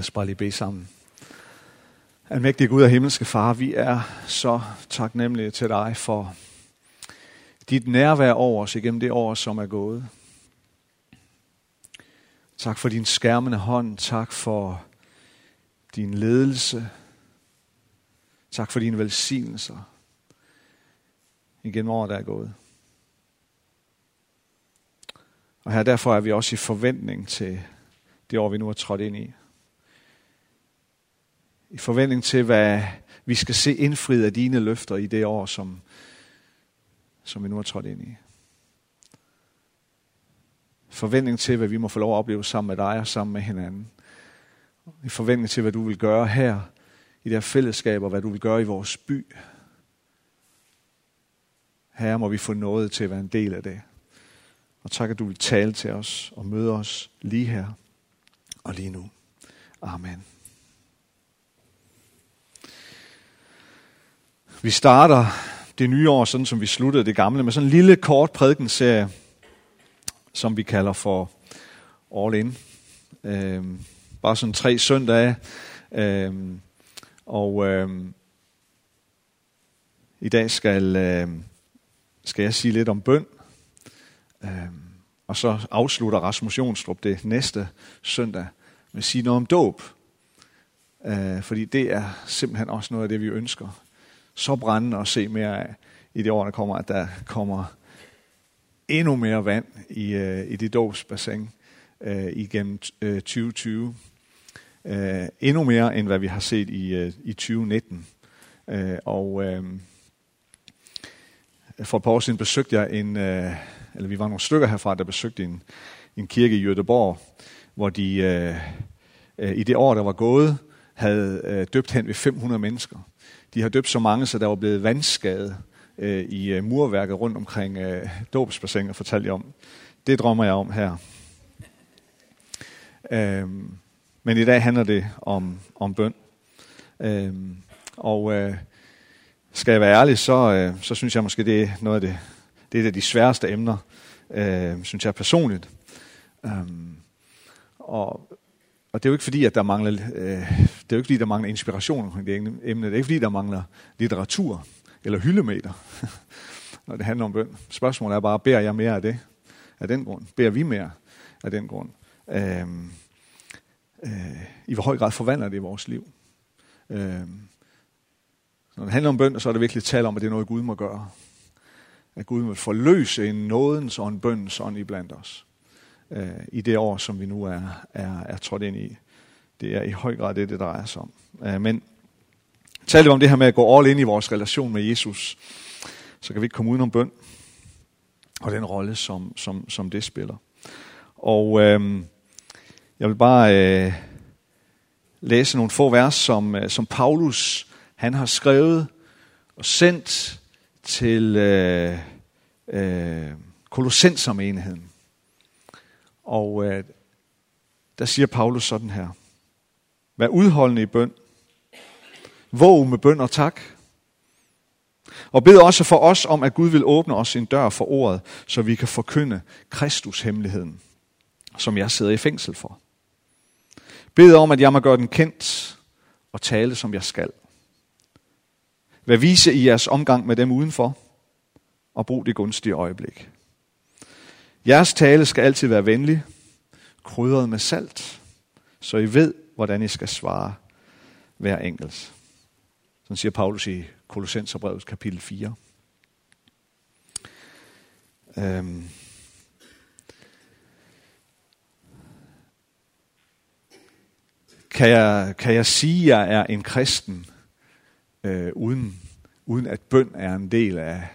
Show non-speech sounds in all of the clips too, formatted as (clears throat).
Lad os bare lige bede sammen. Almægtige Gud og himmelske Far, vi er så taknemmelige til dig for dit nærvær over os igennem det år, som er gået. Tak for din skærmende hånd. Tak for din ledelse. Tak for dine velsignelser igennem året, der er gået. Og her derfor er vi også i forventning til det år, vi nu er trådt ind i i forventning til, hvad vi skal se indfriet af dine løfter i det år, som, som vi nu har trådt ind i. Forventning til, hvad vi må få lov at opleve sammen med dig og sammen med hinanden. I forventning til, hvad du vil gøre her i det her fællesskab, og hvad du vil gøre i vores by. Her må vi få noget til at være en del af det. Og tak, at du vil tale til os og møde os lige her og lige nu. Amen. Vi starter det nye år, sådan som vi sluttede det gamle, med sådan en lille kort prædikenserie, som vi kalder for All In. Øhm, bare sådan tre søndage. Øhm, og øhm, i dag skal, øhm, skal jeg sige lidt om bøn. Øhm, og så afslutter Rasmus Jonstrup det næste søndag med at sige noget om dåb. Øh, fordi det er simpelthen også noget af det, vi ønsker så brændende at se mere af i de år, der kommer, at der kommer endnu mere vand i, øh, i det dåbsbassin øh, igennem øh, 2020. Øh, endnu mere, end hvad vi har set i, øh, i 2019. Øh, og øh, for et par år siden besøgte jeg en, øh, eller vi var nogle stykker herfra, der besøgte en, en kirke i Göteborg, hvor de øh, øh, i det år, der var gået, havde øh, døbt hen ved 500 mennesker. De har døbt så mange, så der var blevet vandskade øh, i øh, murværket rundt omkring øh, dåbsbassinet, fortalte jeg om. Det drømmer jeg om her. Øhm, men i dag handler det om, om bøn. Øhm, og øh, skal jeg være ærlig, så, øh, så synes jeg måske, det er noget af det, det er et af de sværeste emner, øh, synes jeg personligt. Øhm, og og det er jo ikke fordi, at der mangler, øh, det er jo ikke fordi, der mangler inspiration omkring det emne. Det er ikke fordi, der mangler litteratur eller hyldemeter, (laughs) når det handler om bøn. Spørgsmålet er bare, beder jeg mere af det? Af den grund? Beder vi mere af den grund? Øhm, øh, I hvor høj grad forvandler det i vores liv? Øhm, når det handler om bøn, så er det virkelig tale om, at det er noget, Gud må gøre. At Gud må forløse en nådens og en bøns ånd i blandt os øh, i det år, som vi nu er, er, er trådt ind i. Det er i høj grad det, det drejer sig om. Øh, men taler vi om det her med at gå all ind i vores relation med Jesus, så kan vi ikke komme udenom bøn og den rolle, som, som, som det spiller. Og øh, jeg vil bare øh, læse nogle få vers, som, øh, som Paulus han har skrevet og sendt til øh, øh, Kolossensermenigheden. Og øh, der siger Paulus sådan her. Vær udholdende i bøn. Våg med bøn og tak. Og bed også for os om, at Gud vil åbne os en dør for ordet, så vi kan forkynde Kristus hemmeligheden, som jeg sidder i fængsel for. Bed om, at jeg må gøre den kendt og tale, som jeg skal. Vær vise i jeres omgang med dem udenfor, og brug det gunstige øjeblik. Jeres tale skal altid være venlig, krydret med salt, så I ved, hvordan I skal svare hver enkelt. Sådan siger Paulus i Kolossenserbrevet kapitel 4. Øhm. Kan, jeg, kan jeg sige, at jeg er en kristen, øh, uden, uden at bøn er en del af,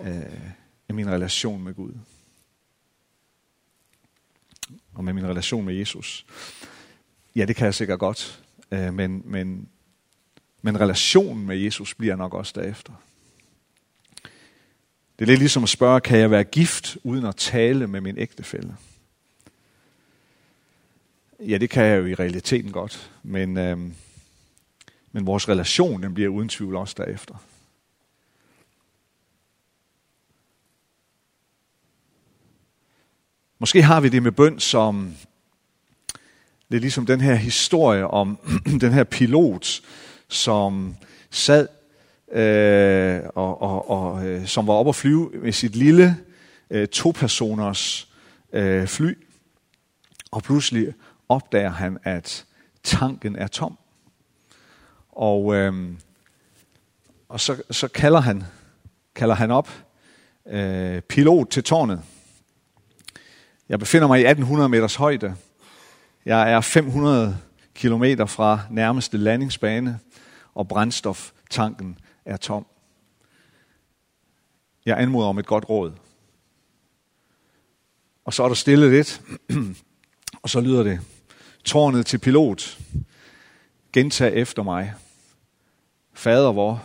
øh, af min relation med Gud? og med min relation med Jesus. Ja, det kan jeg sikkert godt, øh, men, men, men relationen med Jesus bliver nok også derefter. Det er lidt ligesom at spørge, kan jeg være gift uden at tale med min ægtefælle? Ja, det kan jeg jo i realiteten godt, men, øh, men vores relation den bliver uden tvivl også derefter. Måske har vi det med bøn som det er ligesom den her historie om (clears throat) den her pilot, som sad øh, og, og, og øh, som var oppe at flyve med sit lille øh, to-personers øh, fly, og pludselig opdager han, at tanken er tom. Og, øh, og så, så kalder han kalder han op øh, pilot til tårnet. Jeg befinder mig i 1800 meters højde. Jeg er 500 kilometer fra nærmeste landingsbane, og brændstoftanken er tom. Jeg anmoder om et godt råd. Og så er der stille lidt, (clears throat) og så lyder det, tårnet til pilot, gentag efter mig. Fader vor,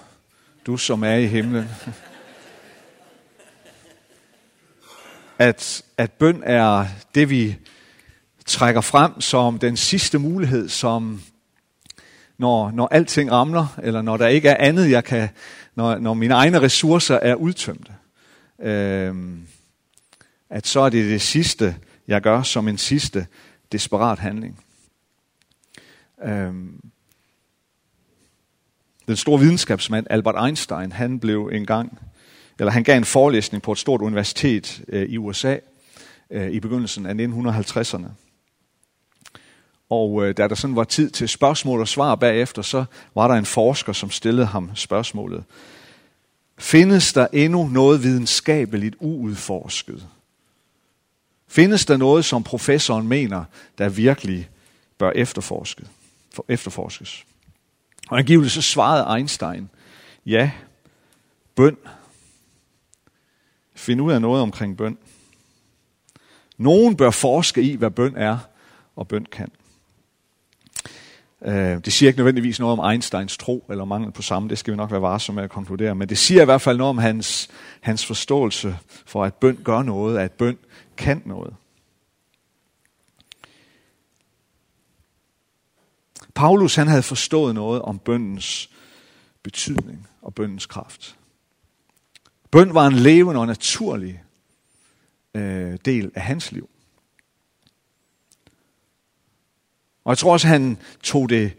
du som er i himlen. (laughs) At, at bøn er det, vi trækker frem som den sidste mulighed, som når, når alting ramler, eller når der ikke er andet, jeg kan, når, når mine egne ressourcer er udtømte. Øhm, at så er det det sidste, jeg gør som en sidste desperat handling. Øhm, den store videnskabsmand Albert Einstein, han blev engang, eller han gav en forelæsning på et stort universitet øh, i USA øh, i begyndelsen af 1950'erne. Og øh, da der sådan var tid til spørgsmål og svar bagefter, så var der en forsker, som stillede ham spørgsmålet. Findes der endnu noget videnskabeligt uudforsket? Findes der noget, som professoren mener, der virkelig bør efterforskes? efterforskes? Og angiveligt så svarede Einstein, ja, bøn. Find ud af noget omkring bøn. Nogen bør forske i, hvad bøn er og bøn kan. Øh, det siger ikke nødvendigvis noget om Einsteins tro eller mangel på samme, det skal vi nok være varsomme med at konkludere, men det siger i hvert fald noget om hans, hans forståelse for, at bøn gør noget, at bøn kan noget. Paulus han havde forstået noget om bøndens betydning og bøndens kraft. Bøn var en levende og naturlig øh, del af hans liv. Og jeg tror også, han tog det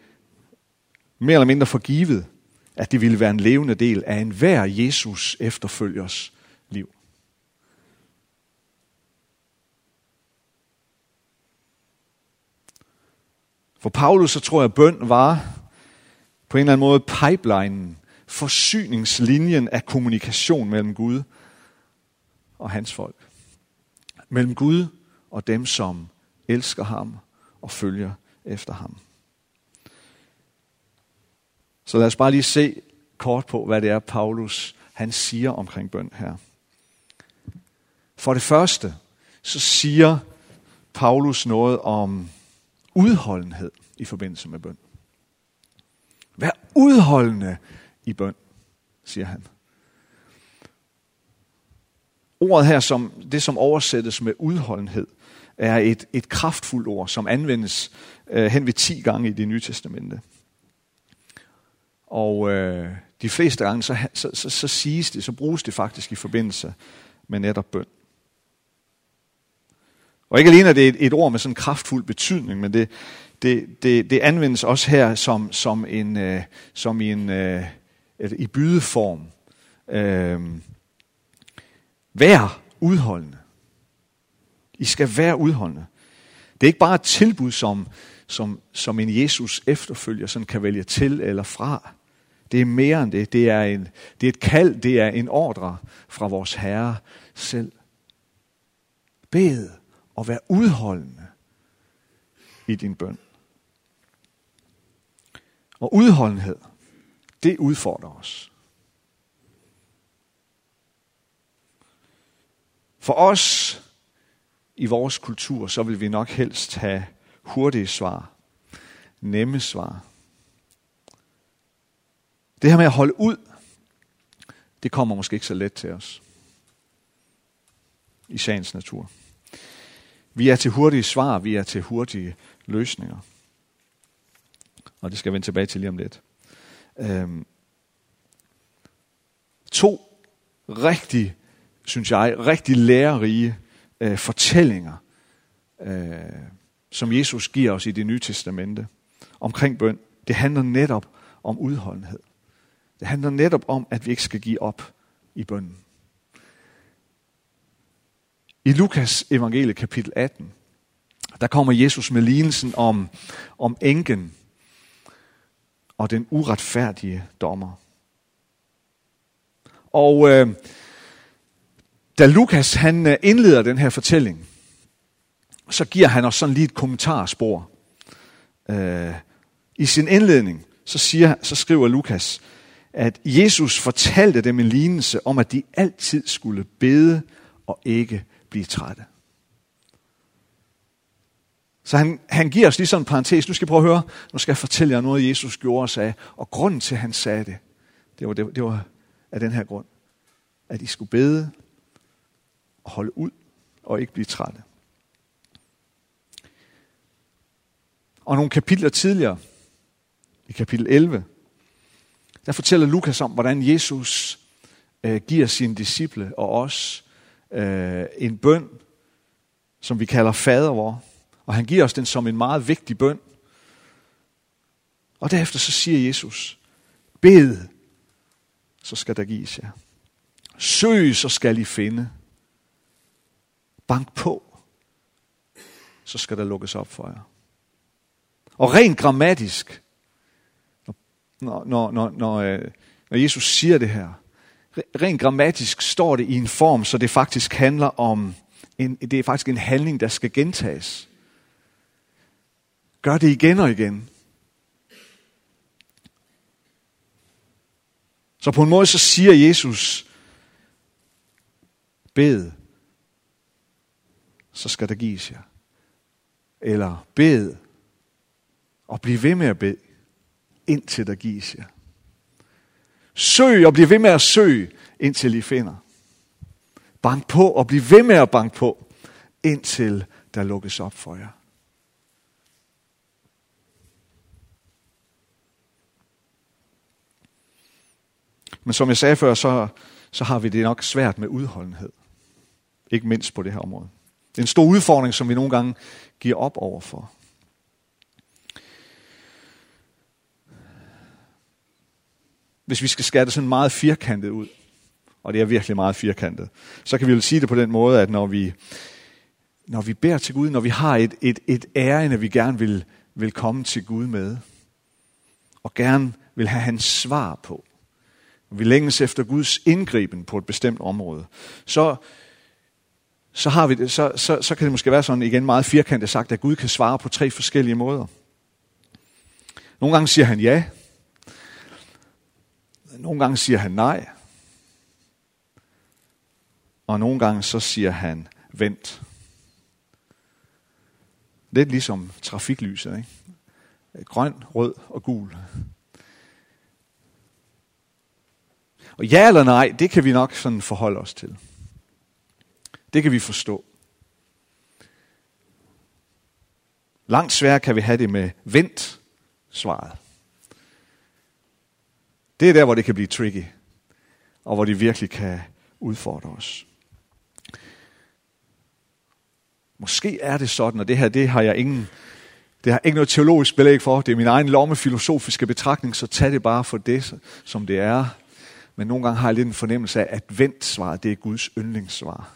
mere eller mindre for givet, at det ville være en levende del af enhver Jesus efterfølgers liv. For Paulus så tror jeg, at bøn var på en eller anden måde pipelinen, forsyningslinjen af kommunikation mellem Gud og hans folk. Mellem Gud og dem, som elsker ham og følger efter ham. Så lad os bare lige se kort på, hvad det er, Paulus han siger omkring bøn her. For det første, så siger Paulus noget om udholdenhed i forbindelse med bøn. Vær udholdende i bøn, siger han. Ordet her, som, det som oversættes med udholdenhed, er et, et kraftfuldt ord, som anvendes øh, hen ved 10 gange i det nye testamente. Og øh, de fleste gange, så, så, så, så siges det, så bruges det faktisk i forbindelse med netop bøn. Og ikke alene er det et, et ord med sådan en kraftfuld betydning, men det, det, det, det anvendes også her som, som, en, øh, som i en øh, i bydeform. Øh, vær udholdende. I skal være udholdende. Det er ikke bare et tilbud, som, som, som en Jesus efterfølger sådan kan vælge til eller fra. Det er mere end det. Det er, en, det er et kald, det er en ordre fra vores Herre selv. Bed og vær udholdende i din bøn. Og udholdenhed, det udfordrer os. For os i vores kultur, så vil vi nok helst have hurtige svar, nemme svar. Det her med at holde ud, det kommer måske ikke så let til os. I sagens natur. Vi er til hurtige svar, vi er til hurtige løsninger. Og det skal jeg vende tilbage til lige om lidt. Øhm, to rigtig, synes jeg, rigtig lærerige øh, fortællinger øh, som Jesus giver os i det nye testamente omkring bøn, det handler netop om udholdenhed. Det handler netop om, at vi ikke skal give op i bønnen. I Lukas evangelie kapitel 18, der kommer Jesus med lignelsen om, om enken og den uretfærdige dommer. Og øh, da Lukas han øh, indleder den her fortælling, så giver han os sådan lige et kommentarspor. Øh, I sin indledning, så, siger, så skriver Lukas, at Jesus fortalte dem en lignelse om, at de altid skulle bede og ikke blive trætte. Så han, han giver os lige sådan en parentes. Nu skal I prøve at høre. Nu skal jeg fortælle jer noget, Jesus gjorde og sagde. Og grunden til, at han sagde det, det var, det, det var af den her grund. At I skulle bede og holde ud og ikke blive trætte. Og nogle kapitler tidligere, i kapitel 11, der fortæller Lukas om, hvordan Jesus øh, giver sine disciple og os øh, en bøn, som vi kalder fader vor. Og han giver os den som en meget vigtig bøn. Og derefter så siger Jesus, bed, så skal der gives jer. Søg, så skal I finde. Bank på, så skal der lukkes op for jer. Og rent grammatisk, når, når, når, når, øh, når Jesus siger det her, rent grammatisk står det i en form, så det faktisk handler om, en, det er faktisk en handling, der skal gentages. Gør det igen og igen. Så på en måde så siger Jesus, bed, så skal der gives jer. Eller bed, og bliv ved med at bede, indtil der gives jer. Søg og bliv ved med at søge, indtil I finder. Bank på og bliv ved med at banke på, indtil der lukkes op for jer. Men som jeg sagde før, så, så har vi det nok svært med udholdenhed. Ikke mindst på det her område. Det er en stor udfordring, som vi nogle gange giver op overfor. Hvis vi skal skære det sådan meget firkantet ud, og det er virkelig meget firkantet, så kan vi vel sige det på den måde, at når vi, når vi beder til Gud, når vi har et, et, et ærende, vi gerne vil, vil komme til Gud med, og gerne vil have hans svar på, og vi længes efter Guds indgriben på et bestemt område, så, så, har vi det, så, så, så kan det måske være sådan igen meget firkantet sagt, at Gud kan svare på tre forskellige måder. Nogle gange siger han ja. Nogle gange siger han nej. Og nogle gange så siger han vent. Lidt ligesom trafiklyset. Ikke? Grøn, rød og gul. Og ja eller nej, det kan vi nok sådan forholde os til. Det kan vi forstå. Langt sværere kan vi have det med vent svaret. Det er der, hvor det kan blive tricky, og hvor det virkelig kan udfordre os. Måske er det sådan, og det her, det har jeg ingen, det har ikke noget teologisk belæg for. Det er min egen lomme filosofiske betragtning, så tag det bare for det, som det er. Men nogle gange har jeg lidt en fornemmelse af, at ventsvaret, det er Guds yndlingssvar.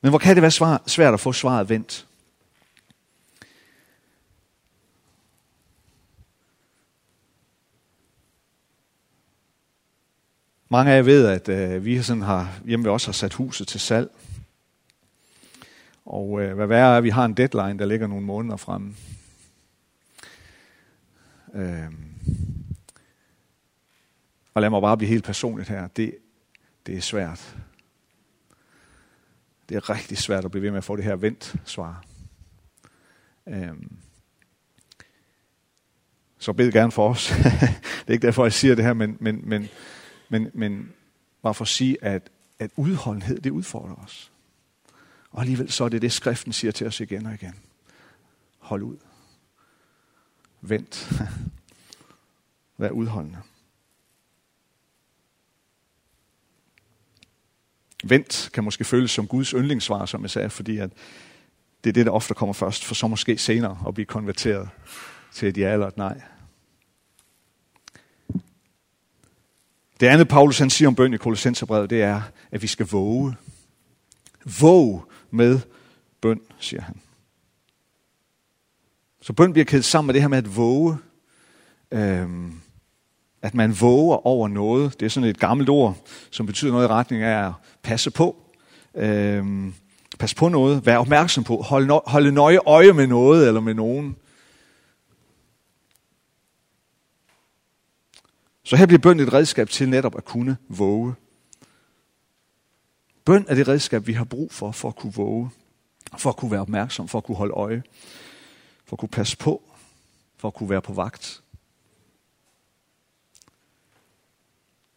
Men hvor kan det være svært at få svaret vendt? Mange af jer ved, at øh, vi sådan har, hjemme ved os har sat huset til salg. Og øh, hvad værre er, at vi har en deadline, der ligger nogle måneder fremme. Øh, og lad mig bare blive helt personligt her. Det, det er svært. Det er rigtig svært at blive ved med at få det her vendt svar. Øh, så bed gerne for os. (laughs) det er ikke derfor, jeg siger det her, men, men, men, men, men bare for at sige, at, at udholdenhed, det udfordrer os. Og alligevel så er det det, skriften siger til os igen og igen. Hold ud. Vent. (laughs) Vær udholdende. Vent kan måske føles som Guds yndlingssvar, som jeg sagde, fordi at det er det, der ofte kommer først, for så måske senere at blive konverteret til et ja eller et nej. Det andet, Paulus han siger om bøn i Kolossenserbrevet, det er, at vi skal våge. Våg med bøn, siger han. Så bøn bliver kædet sammen med det her med at våge. Øhm, at man våger over noget. Det er sådan et gammelt ord, som betyder noget i retning af at passe på. Øhm, pas på noget. Vær opmærksom på. Hold no- holde nøje øje med noget eller med nogen. Så her bliver bøn et redskab til netop at kunne våge. Bøn er det redskab, vi har brug for, for at kunne våge. For at kunne være opmærksom, for at kunne holde øje. For at kunne passe på. For at kunne være på vagt.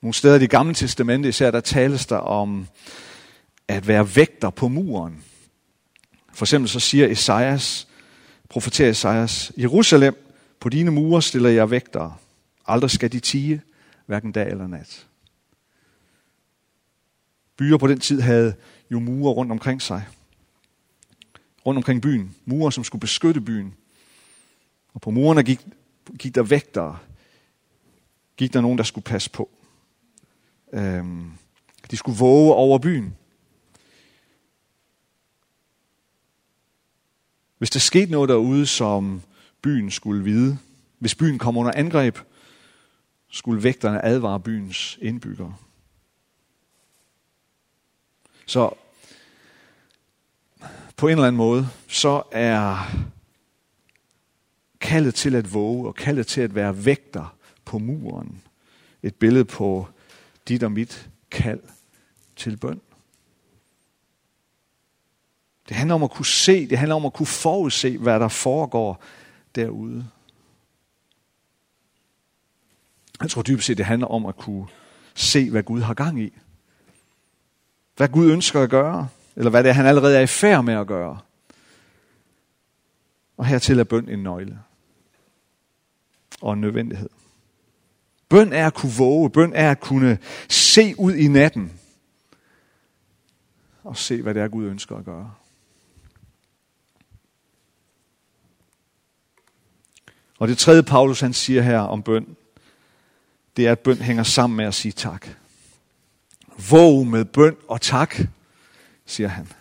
Nogle steder i det gamle testamente, især der tales der om at være vægter på muren. For eksempel så siger Esajas, profeterer Esajas, Jerusalem, på dine mure stiller jeg vægtere. Aldrig skal de tige, hverken dag eller nat. Byer på den tid havde jo mure rundt omkring sig. Rundt omkring byen. Mure, som skulle beskytte byen. Og på murerne gik, gik der vægtere. Gik der nogen, der skulle passe på. Øhm, de skulle våge over byen. Hvis der skete noget derude, som byen skulle vide, hvis byen kom under angreb, skulle vægterne advare byens indbyggere. Så på en eller anden måde, så er kaldet til at våge og kaldet til at være vægter på muren et billede på dit og mit kald til bøn. Det handler om at kunne se, det handler om at kunne forudse, hvad der foregår derude. Jeg tror dybest set, det handler om at kunne se, hvad Gud har gang i. Hvad Gud ønsker at gøre, eller hvad det er, han allerede er i færd med at gøre. Og hertil er bøn en nøgle og en nødvendighed. Bøn er at kunne våge, bøn er at kunne se ud i natten og se, hvad det er, Gud ønsker at gøre. Og det tredje, Paulus han siger her om bøn, det er, at bøn hænger sammen med at sige tak. Våg med bøn og tak, siger han.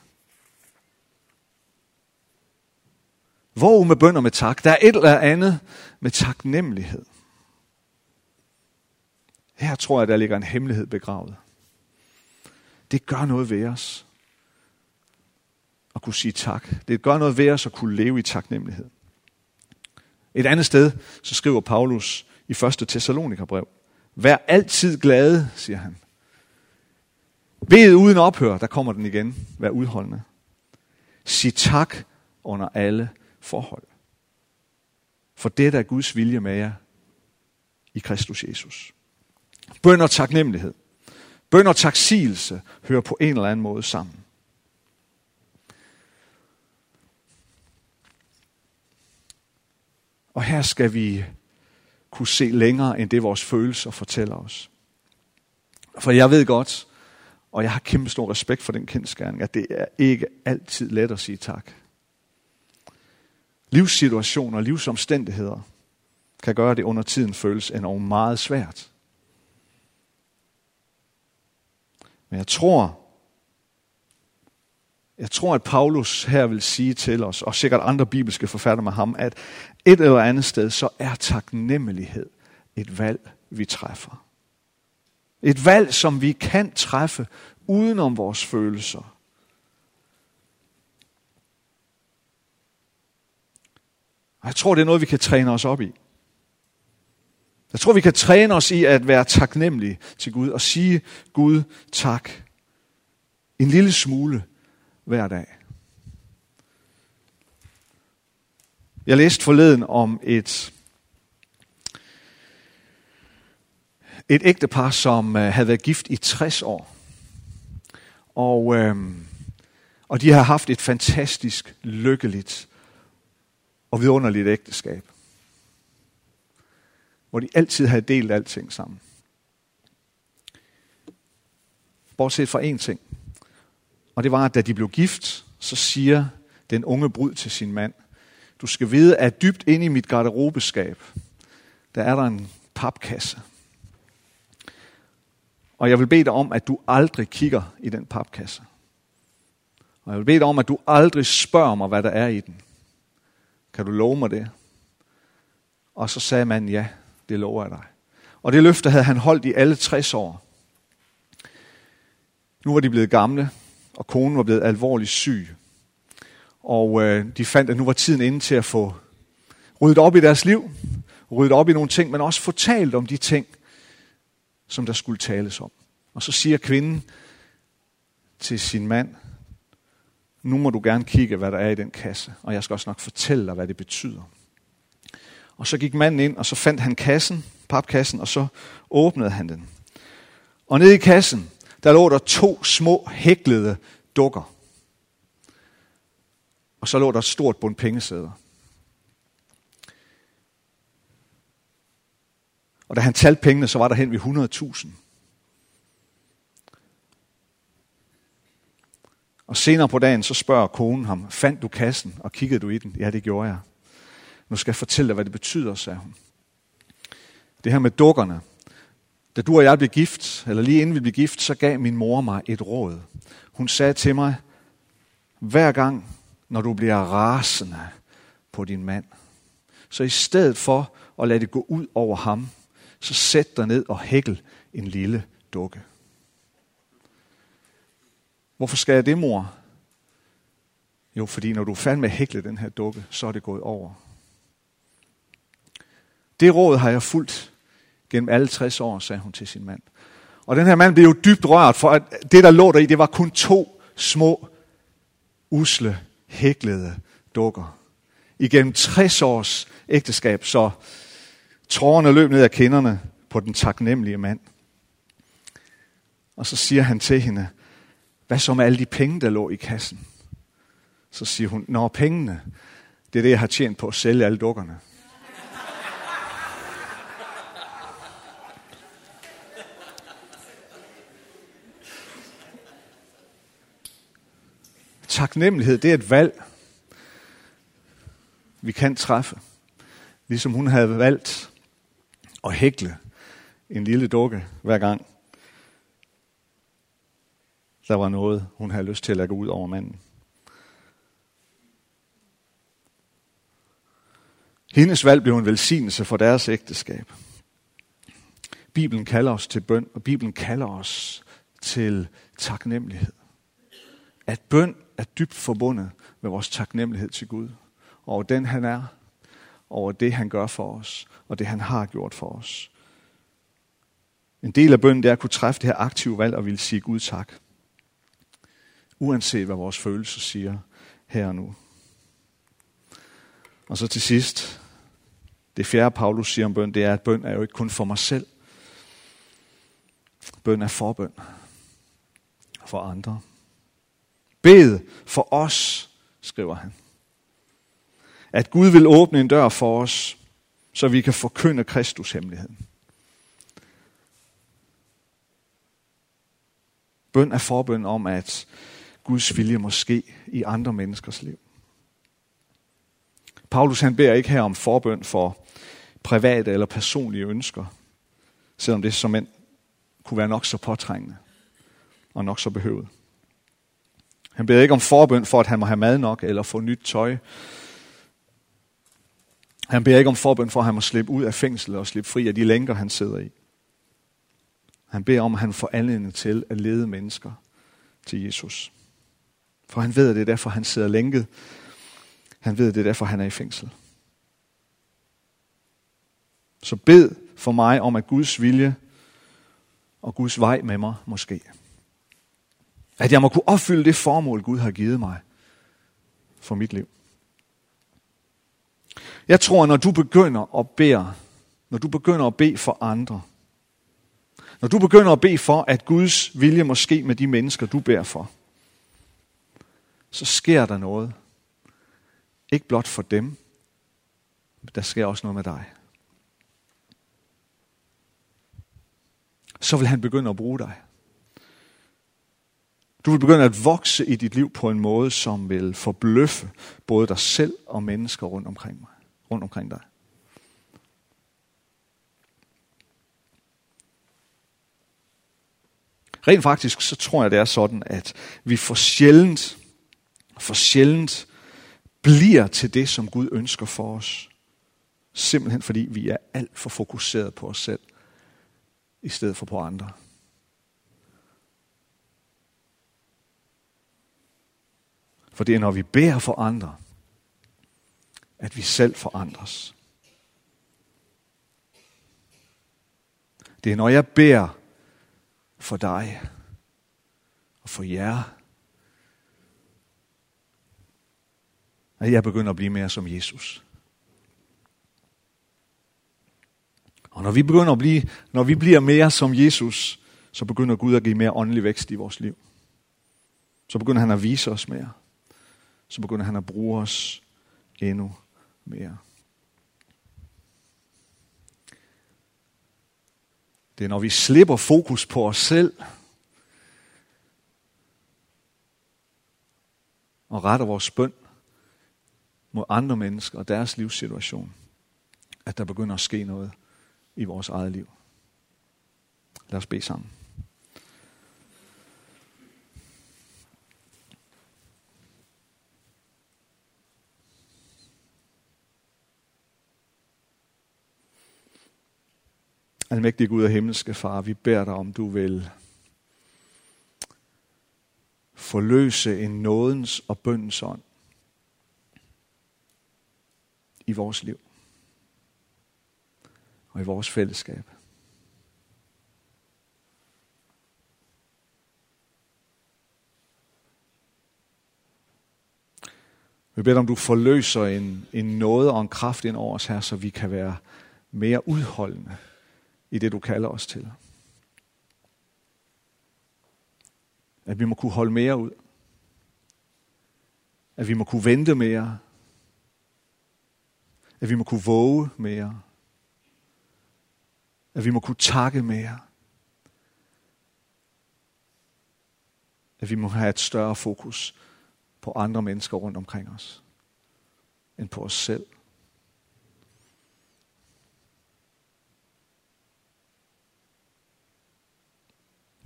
Våg med bøn og med tak. Der er et eller andet med taknemmelighed. Her tror jeg, der ligger en hemmelighed begravet. Det gør noget ved os at kunne sige tak. Det gør noget ved os at kunne leve i taknemmelighed. Et andet sted, så skriver Paulus i 1. Thessalonikerbrev. Vær altid glade, siger han. Ved uden ophør, der kommer den igen. Vær udholdende. Sig tak under alle forhold. For det er Guds vilje med jer i Kristus Jesus. Bøn og taknemmelighed. Bøn og taksigelse hører på en eller anden måde sammen. Og her skal vi kunne se længere end det, vores følelser fortæller os. For jeg ved godt, og jeg har kæmpe stor respekt for den kendskærning, at det er ikke altid let at sige tak. Livssituationer og livsomstændigheder kan gøre det under tiden føles endnu meget svært. Men jeg tror, jeg tror, at Paulus her vil sige til os, og sikkert andre bibelske forfattere med ham, at et eller andet sted, så er taknemmelighed et valg, vi træffer. Et valg, som vi kan træffe uden om vores følelser. Og jeg tror, det er noget, vi kan træne os op i. Jeg tror, vi kan træne os i at være taknemmelige til Gud og sige Gud tak. En lille smule hver dag. Jeg læste forleden om et, et ægtepar, som øh, havde været gift i 60 år. Og, øh, og de har haft et fantastisk, lykkeligt og vidunderligt ægteskab. Hvor de altid havde delt alting sammen. Bortset fra én ting. Og det var, at da de blev gift, så siger den unge brud til sin mand, du skal vide, at dybt inde i mit garderobeskab, der er der en papkasse. Og jeg vil bede dig om, at du aldrig kigger i den papkasse. Og jeg vil bede dig om, at du aldrig spørger mig, hvad der er i den. Kan du love mig det? Og så sagde man, ja, det lover jeg dig. Og det løfte havde han holdt i alle 60 år. Nu var de blevet gamle, og konen var blevet alvorligt syg. Og øh, de fandt, at nu var tiden inde til at få ryddet op i deres liv, ryddet op i nogle ting, men også få talt om de ting, som der skulle tales om. Og så siger kvinden til sin mand, nu må du gerne kigge, hvad der er i den kasse, og jeg skal også nok fortælle dig, hvad det betyder. Og så gik manden ind, og så fandt han kassen, papkassen, og så åbnede han den. Og nede i kassen, der lå der to små hæklede dukker. Og så lå der et stort bund pengesæder. Og da han talte pengene, så var der hen ved 100.000. Og senere på dagen, så spørger konen ham, fandt du kassen, og kiggede du i den? Ja, det gjorde jeg. Nu skal jeg fortælle dig, hvad det betyder, sagde hun. Det her med dukkerne. Da du og jeg blev gift, eller lige inden vi blev gift, så gav min mor mig et råd. Hun sagde til mig, hver gang, når du bliver rasende på din mand, så i stedet for at lade det gå ud over ham, så sæt dig ned og hækkel en lille dukke. Hvorfor skal jeg det, mor? Jo, fordi når du er fandme hækle den her dukke, så er det gået over. Det råd har jeg fulgt gennem alle 60 år, sagde hun til sin mand. Og den her mand blev jo dybt rørt, for at det, der lå der i, det var kun to små, usle, hæklede dukker. Igennem 60 års ægteskab, så tårerne løb ned af kinderne på den taknemmelige mand. Og så siger han til hende, hvad så med alle de penge, der lå i kassen? Så siger hun, når pengene, det er det, jeg har tjent på at sælge alle dukkerne. Taknemmelighed, det er et valg, vi kan træffe. Ligesom hun havde valgt at hækle en lille dukke hver gang, der var noget, hun havde lyst til at lægge ud over manden. Hendes valg blev en velsignelse for deres ægteskab. Bibelen kalder os til bøn, og Bibelen kalder os til taknemmelighed. At bøn er dybt forbundet med vores taknemmelighed til Gud. Over den han er, over det han gør for os, og det han har gjort for os. En del af bønnen det er at kunne træffe det her aktive valg og ville sige Gud tak. Uanset hvad vores følelser siger her og nu. Og så til sidst, det fjerde Paulus siger om bøn, det er, at bøn er jo ikke kun for mig selv. Bøn er forbøn for andre. Bed for os, skriver han. At Gud vil åbne en dør for os, så vi kan forkynde Kristus hemmeligheden. Bøn er forbøn om, at Guds vilje må ske i andre menneskers liv. Paulus han beder ikke her om forbøn for private eller personlige ønsker, selvom det som end kunne være nok så påtrængende og nok så behøvet. Han beder ikke om forbøn for, at han må have mad nok eller få nyt tøj. Han beder ikke om forbøn for, at han må slippe ud af fængslet og slippe fri af de lænker, han sidder i. Han beder om, at han får anledning til at lede mennesker til Jesus. For han ved, at det er derfor, han sidder lænket. Han ved, at det er derfor, han er i fængsel. Så bed for mig om, at Guds vilje og Guds vej med mig måske. At jeg må kunne opfylde det formål, Gud har givet mig for mit liv. Jeg tror, at når du begynder at bede, når du begynder at bede for andre, når du begynder at bede for, at Guds vilje må ske med de mennesker, du beder for, så sker der noget. Ikke blot for dem, men der sker også noget med dig. Så vil han begynde at bruge dig. Du vil begynde at vokse i dit liv på en måde, som vil forbløffe både dig selv og mennesker rundt omkring, mig, rundt omkring dig. Rent faktisk, så tror jeg, det er sådan, at vi for sjældent, for sjældent bliver til det, som Gud ønsker for os. Simpelthen fordi vi er alt for fokuseret på os selv, i stedet for på andre. For det er, når vi beder for andre, at vi selv forandres. Det er, når jeg beder for dig og for jer, at jeg begynder at blive mere som Jesus. Og når vi begynder at blive, når vi bliver mere som Jesus, så begynder Gud at give mere åndelig vækst i vores liv. Så begynder han at vise os mere. Så begynder han at bruge os endnu mere. Det er når vi slipper fokus på os selv og retter vores bøn mod andre mennesker og deres livssituation, at der begynder at ske noget i vores eget liv. Lad os bede sammen. Almægtige Gud og himmelske Far, vi beder dig om, du vil forløse en nådens og bøndens ånd i vores liv og i vores fællesskab. Vi beder om, du forløser en, en nåde og en kraft ind over os her, så vi kan være mere udholdende i det, du kalder os til. At vi må kunne holde mere ud. At vi må kunne vente mere. At vi må kunne våge mere. At vi må kunne takke mere. At vi må have et større fokus på andre mennesker rundt omkring os, end på os selv.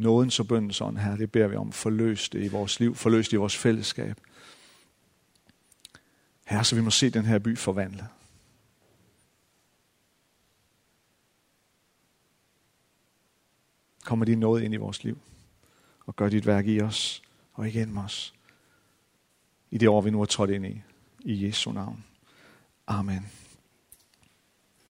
Nådens og bøndens ånd, her, det beder vi om. Forløs det i vores liv, forløs det i vores fællesskab. Her, så vi må se den her by forvandlet. Kommer din nåde ind i vores liv, og gør dit værk i os, og igennem os. I det år, vi nu er trådt ind i. I Jesu navn. Amen.